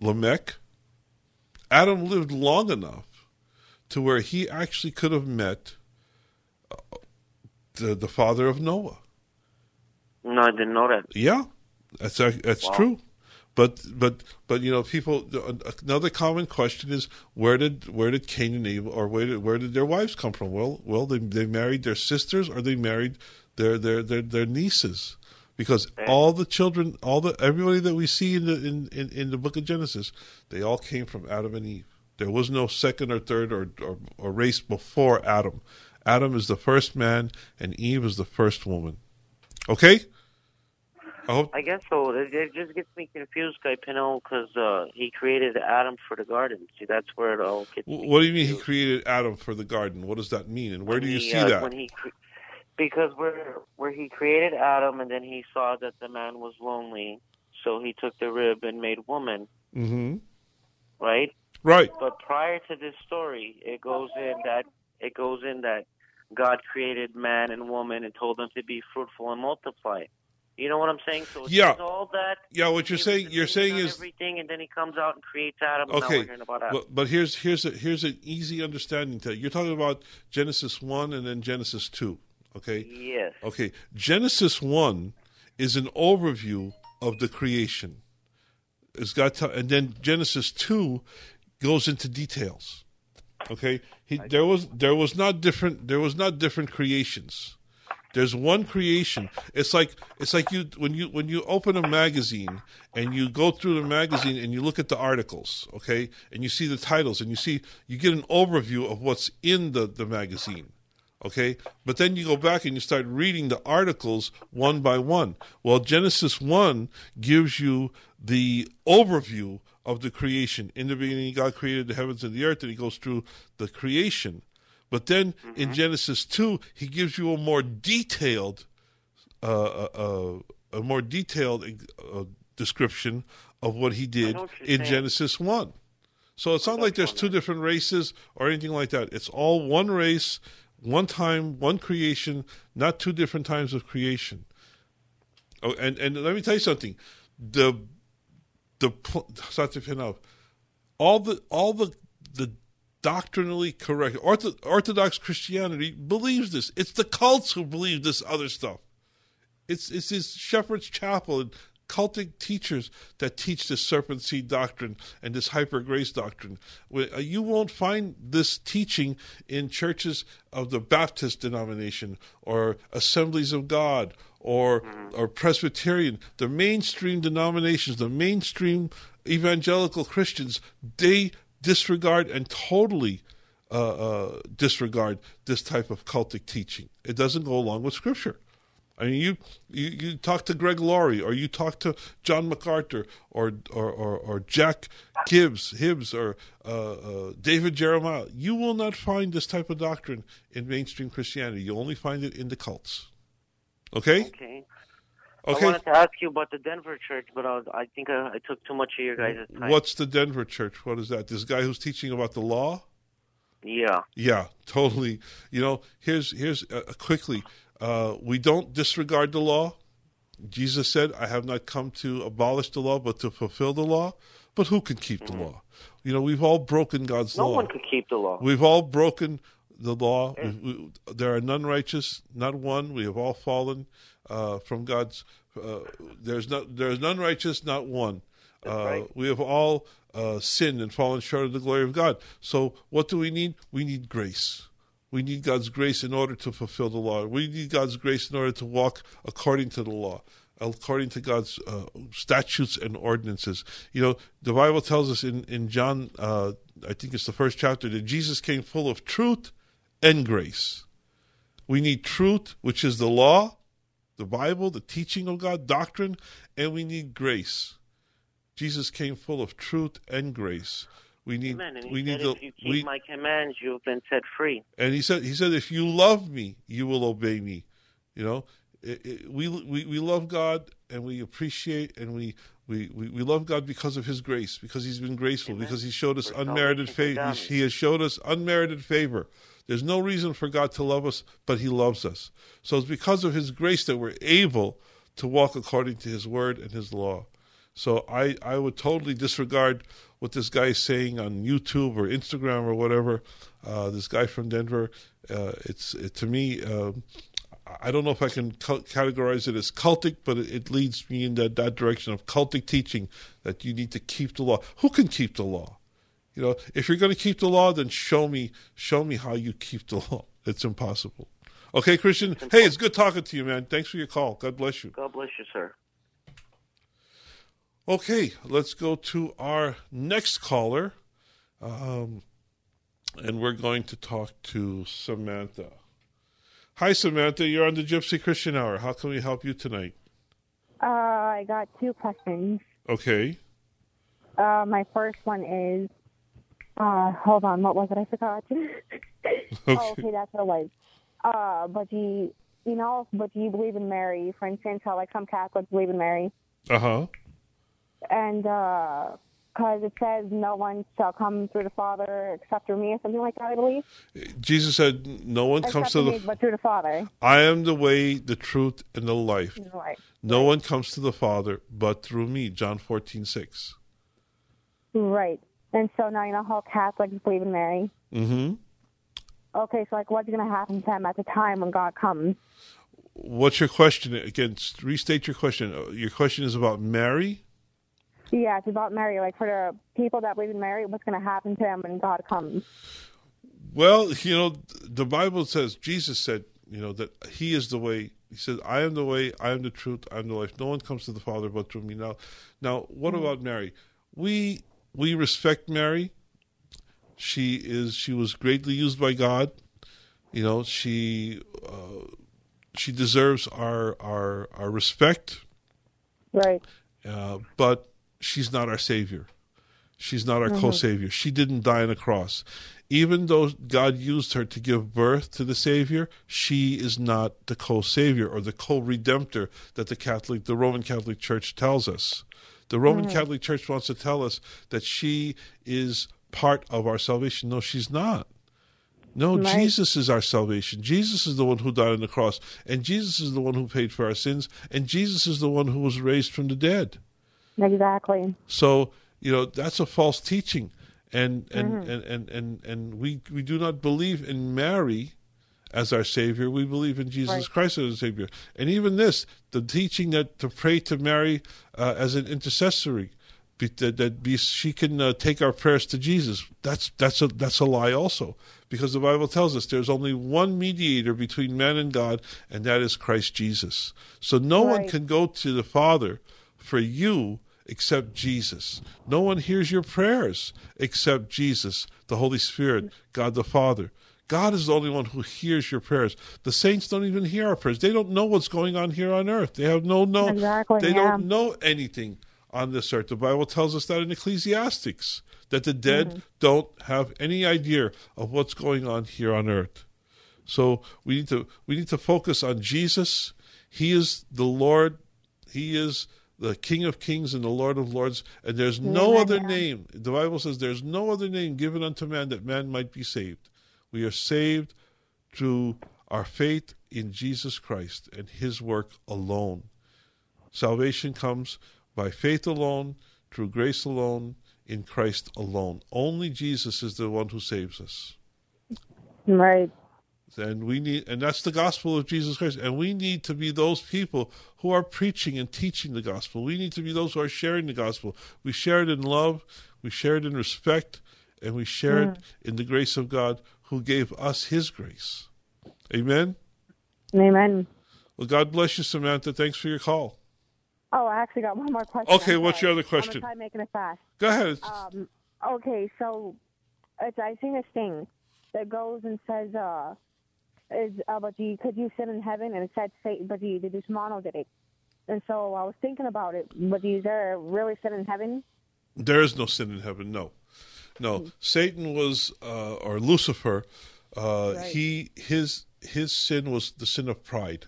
Lamech? Adam lived long enough to where he actually could have met uh, the the father of Noah. No, I didn't know that. Yeah, that's that's Wow. true. But but but you know, people. Another common question is where did where did Cain and Abel, or where did where did their wives come from? Well, well, they they married their sisters, or they married their their their, their nieces, because all the children, all the everybody that we see in the in, in, in the book of Genesis, they all came from Adam and Eve. There was no second or third or, or, or race before Adam. Adam is the first man, and Eve is the first woman. Okay. I hope I guess so. It, it just gets me confused, Guy Pinot, because uh, he created Adam for the garden. See, that's where it all gets. What do you mean he created Adam for the garden? What does that mean, and where do you He, see uh, that? When he, cre- because where where he created Adam, and then he saw that the man was lonely, so he took the rib and made woman, Mm-hmm. right? Right. But prior to this story, it goes in that it goes in that God created man and woman and told them to be fruitful and multiply. You know what I'm saying? So it's Yeah. all that. Yeah, what you're saying, you're saying is everything, and then he comes out and creates Adam. And now okay. Adam. But, but here's here's a here's an easy understanding to you're talking about Genesis one and then Genesis two. Okay. Yes. Okay. Genesis one is an overview of the creation. It's got to, and then Genesis two goes into details. Okay. He, there was there was not different there was not different creations. There's one creation. It's like it's like you when you when you open a magazine and you go through the magazine and you look at the articles, okay, and you see the titles and you see you get an overview of what's in the the magazine, okay. But then you go back and you start reading the articles one by one. Well, Genesis one gives you the overview of the creation. In the beginning, God created the heavens and the earth, and He goes through the creation. But then in Genesis 2, he gives you a more detailed, uh, uh, uh, a more detailed uh, description of what he did what in saying. Genesis 1. So it's not like there's two different races or anything like that. It's all one race, one time, one creation, not two different times of creation. Oh, and, and let me tell you something. The the pl- Satya Pinav, all the all the the doctrinally correct Ortho, Orthodox Christianity believes this. It's the cults who believe this other stuff. It's it's this Shepherd's Chapel and cultic teachers that teach this serpent seed doctrine and this hyper grace doctrine. Uh, You won't find this teaching in churches of the Baptist denomination or Assemblies of God or or Presbyterian. The mainstream denominations, the mainstream evangelical Christians, they disregard and totally uh, uh, disregard this type of cultic teaching. It doesn't go along with Scripture. I mean, you, you you talk to Greg Laurie, or you talk to John MacArthur, or or or, or Jack Gibbs, Hibbs, or uh, uh, David Jeremiah. You will not find this type of doctrine in mainstream Christianity. You only find it in the cults. Okay. Okay. Okay. I wanted to ask you about the Denver church, but I, was, I think I, I took too much of your guys' time. What's the Denver church? What is that? This guy who's teaching about the law? Yeah. Yeah, totally. You know, here's here's uh, quickly. Uh, we don't disregard the law. Jesus said, "I have not come to abolish the law, but to fulfill the law." But who can keep the law? You know, we've all broken God's Mm-hmm. No law. one could keep the law. We've all broken the law. We, we, there are none righteous, not one. We have all fallen uh, from God's. Uh, there's not. There is none righteous, not one. Uh, We have all uh, sinned and fallen short of the glory of God. So, what do we need? We need grace. We need God's grace in order to fulfill the law. We need God's grace in order to walk according to the law, according to God's uh, statutes and ordinances. You know, the Bible tells us in in John, uh, I think it's the first chapter, that Jesus came full of truth and grace. We need truth, which is the law, the Bible, the teaching of God, doctrine, and we need grace. Jesus came full of truth and grace. We need Amen. And he we need to if you keep we my commands, you have been set free. and he said he said if you love me, you will obey me. You know, it, it, we we we love God and we appreciate and we. We, we, we love God because of His grace, because He's been graceful, because He showed us unmerited favor. for He has showed us unmerited favor. There's no reason for God to love us, but He loves us. So it's because of His grace that we're able to walk according to His word and His law. So I, I would totally disregard what this guy is saying on YouTube or Instagram or whatever. Uh, this guy from Denver, uh, it's it, to me. Um, I don't know if I can categorize it as cultic, but it, it leads me in that, that direction of cultic teaching that you need to keep the law. Who can keep the law? You know, if you're going to keep the law, then show me show me how you keep the law. <laughs> It's impossible. Okay, Christian. Hey, it's good talking to you, man. Thanks for your call. God bless you. God bless you, sir. Okay, let's go to our next caller. Um, and we're going to talk to Samantha. Hi, Samantha. You're on the Gypsy Christian Hour. How can we help you tonight? Uh, I got two questions. Okay. Uh, my first one is, uh, hold on, what was it? I forgot. <laughs> Oh, okay, that's what it was. Uh, but do you, you know, but do you believe in Mary? For instance, how like some Catholics believe in Mary, Uh huh. And uh 'cause it says no one shall come through the Father except through me, or something like that. I believe. Jesus said, "No one comes to through me, the. but through the Father. I am the way, the truth, and the life. Right. No one comes to the Father but through me." John fourteen six. Right. And so now you know how Catholics believe in Mary. Mm-hmm. Okay, so like, what's going to happen to them at the time when God comes? What's your question again? Restate your question. Uh, Your question is about Mary. Yeah, it's about Mary. Like for the people that believe in Mary, what's going to happen to them when God comes? Well, you know, the Bible says Jesus said, you know, that He is the way. He said, "I am the way, I am the truth, I am the life. No one comes to the Father but through me." Now, now, what about Mary? We we respect Mary. She is she was greatly used by God. You know, she uh, she deserves our our our respect. Right. Uh, but she's not our savior. She's not our Mhm. co-savior. She didn't die on a cross. Even though God used her to give birth to the Savior, she is not the co-savior or the co-redemptor that the Catholic, the Roman Catholic Church tells us. The Roman Mhm. Catholic Church wants to tell us that she is part of our salvation. No, she's not. No, Right. Jesus is our salvation. Jesus is the one who died on the cross, and Jesus is the one who paid for our sins, and Jesus is the one who was raised from the dead. Exactly. So you know that's a false teaching, and and Mhm. and, and, and and we we do not believe in Mary as our savior. We believe in Jesus Right. Christ as our savior, and even this, the teaching that to pray to Mary uh, as an intercessory. Be, that, that be, she can uh, take our prayers to Jesus. That's that's a that's a lie also, because the Bible tells us there's only one mediator between man and God, and that is Christ Jesus. So no one can go to the Father for you except Jesus. No one hears your prayers except Jesus, the Holy Spirit, God the Father. God is the only one who hears your prayers. The saints don't even hear our prayers. They don't know what's going on here on earth. They have no no Exactly, they yeah. don't know anything on this earth. The Bible tells us that in Ecclesiastes that the dead Mm-hmm. don't have any idea of what's going on here on earth. So we need to we need to focus on Jesus. He is the Lord. He is the King of Kings and the Lord of Lords. And there's no Amen, other name. The Bible says there's no other name given unto man that man might be saved. We are saved through our faith in Jesus Christ and His work alone. Salvation comes by faith alone, through grace alone, in Christ alone. Only Jesus is the one who saves us. Right. And we need and that's the gospel of Jesus Christ. And we need to be those people who are preaching and teaching the gospel. We need to be those who are sharing the gospel. We share it in love, we share it in respect, and we share it in the grace of God who gave us his grace. Amen. Amen. Well, God bless you, Samantha. Thanks for your call. Oh, I actually got one more question. Okay, I'm what's sorry. your other question? I'm try making it fast. Go ahead. Um, okay, so it's, I seen this thing that goes and says, uh, is uh, but you could you sit in heaven? And it said, Satan but you did this mono did it. And so I was thinking about it. But is there really sit in heaven? There is no sin in heaven, no. no. Satan was, uh, or Lucifer. Uh, Right. He his his sin was the sin of pride.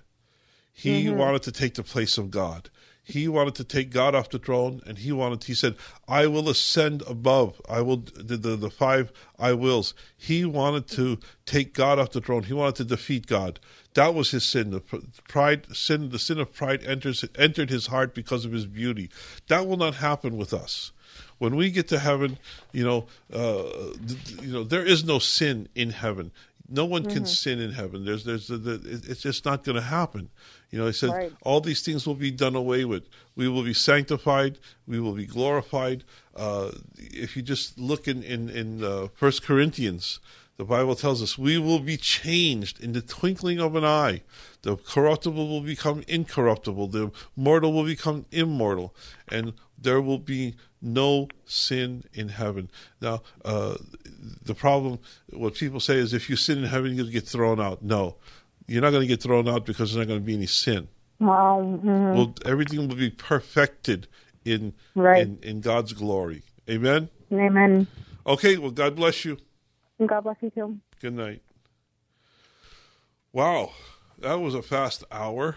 He Mhm. wanted to take the place of God. He wanted to take God off the throne, and he wanted. He said, "I will ascend above. I will." The the, the five I wills. He wanted to take God off the throne. He wanted to defeat God. That was his sin. The pride sin. The sin of pride enters entered his heart because of his beauty. That will not happen with us. When we get to heaven, you know, uh, you know, there is no sin in heaven. No one can Mhm. sin in heaven. There's, there's, the, the, it's just not going to happen. You know, he said Right. all these things will be done away with. We will be sanctified. We will be glorified. Uh, if you just look in in in uh, First Corinthians, the Bible tells us we will be changed in the twinkling of an eye. The corruptible will become incorruptible. The mortal will become immortal, and there will be no sin in heaven. Now, uh, the problem, what people say is, if you sin in heaven, you'll get thrown out. No, you're not going to get thrown out because there's not going to be any sin. Um, mhm. Well, everything will be perfected in Right. in, in God's glory. Amen. Amen. Okay. Well, God bless you. And God bless you too. Good night. Wow, that was a fast hour.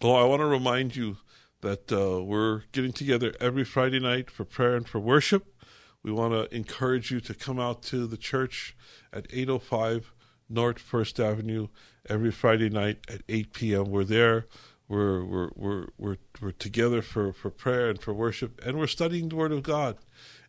Well, I want to remind you that uh, we're getting together every Friday night for prayer and for worship. We want to encourage you to come out to the church at 805 North First Avenue every Friday night at 8 p.m. We're there. We're we're we're we're, we're together for, for prayer and for worship, and we're studying the Word of God,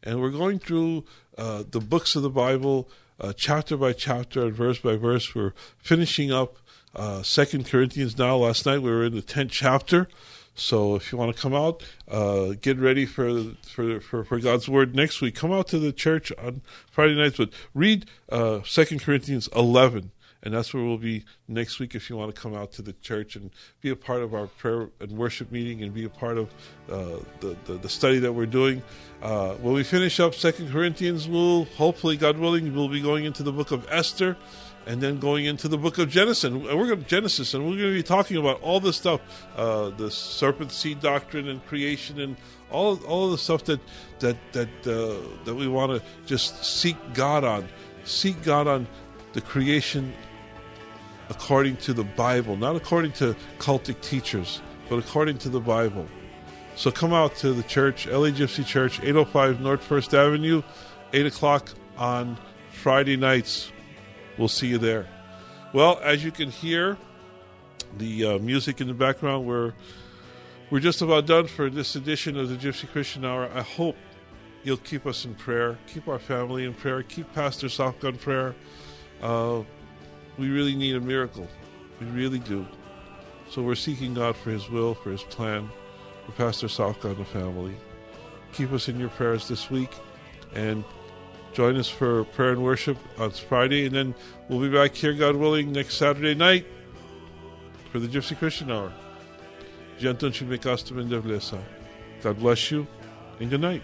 and we're going through uh, the books of the Bible, uh, chapter by chapter and verse by verse. We're finishing up uh, Second Corinthians now. Last night we were in the tenth chapter. So if you want to come out, uh, get ready for, for for for God's word next week. Come out to the church on Friday nights, but read uh, Second Corinthians eleven, and that's where we'll be next week. If you want to come out to the church and be a part of our prayer and worship meeting, and be a part of uh, the, the the study that we're doing. Uh, when we finish up Second Corinthians, we'll hopefully, God willing, we'll be going into the book of Esther and then going into the book of Genesis. And we're going to Genesis, and we're going to be talking about all this stuff, uh, the serpent seed doctrine and creation, and all all the stuff that that that uh, that we want to just seek God on, seek God on the creation according to the Bible, not according to cultic teachers, but according to the Bible. So come out to the church, LA Gypsy Church, 805 North First Avenue, 8 o'clock on Friday nights. We'll see you there. Well, as you can hear, the uh, music in the background, we're, we're just about done for this edition of the Gypsy Christian Hour. I hope you'll keep us in prayer, keep our family in prayer, keep Pastor Soft in prayer. Uh, we really need a miracle. We really do. So we're seeking God for His will, for His plan, for Pastor Soft and the family. Keep us in your prayers this week, and join us for prayer and worship on Friday, and then we'll be back here, God willing, next Saturday night for the Gypsy Christian Hour. God bless you, and good night.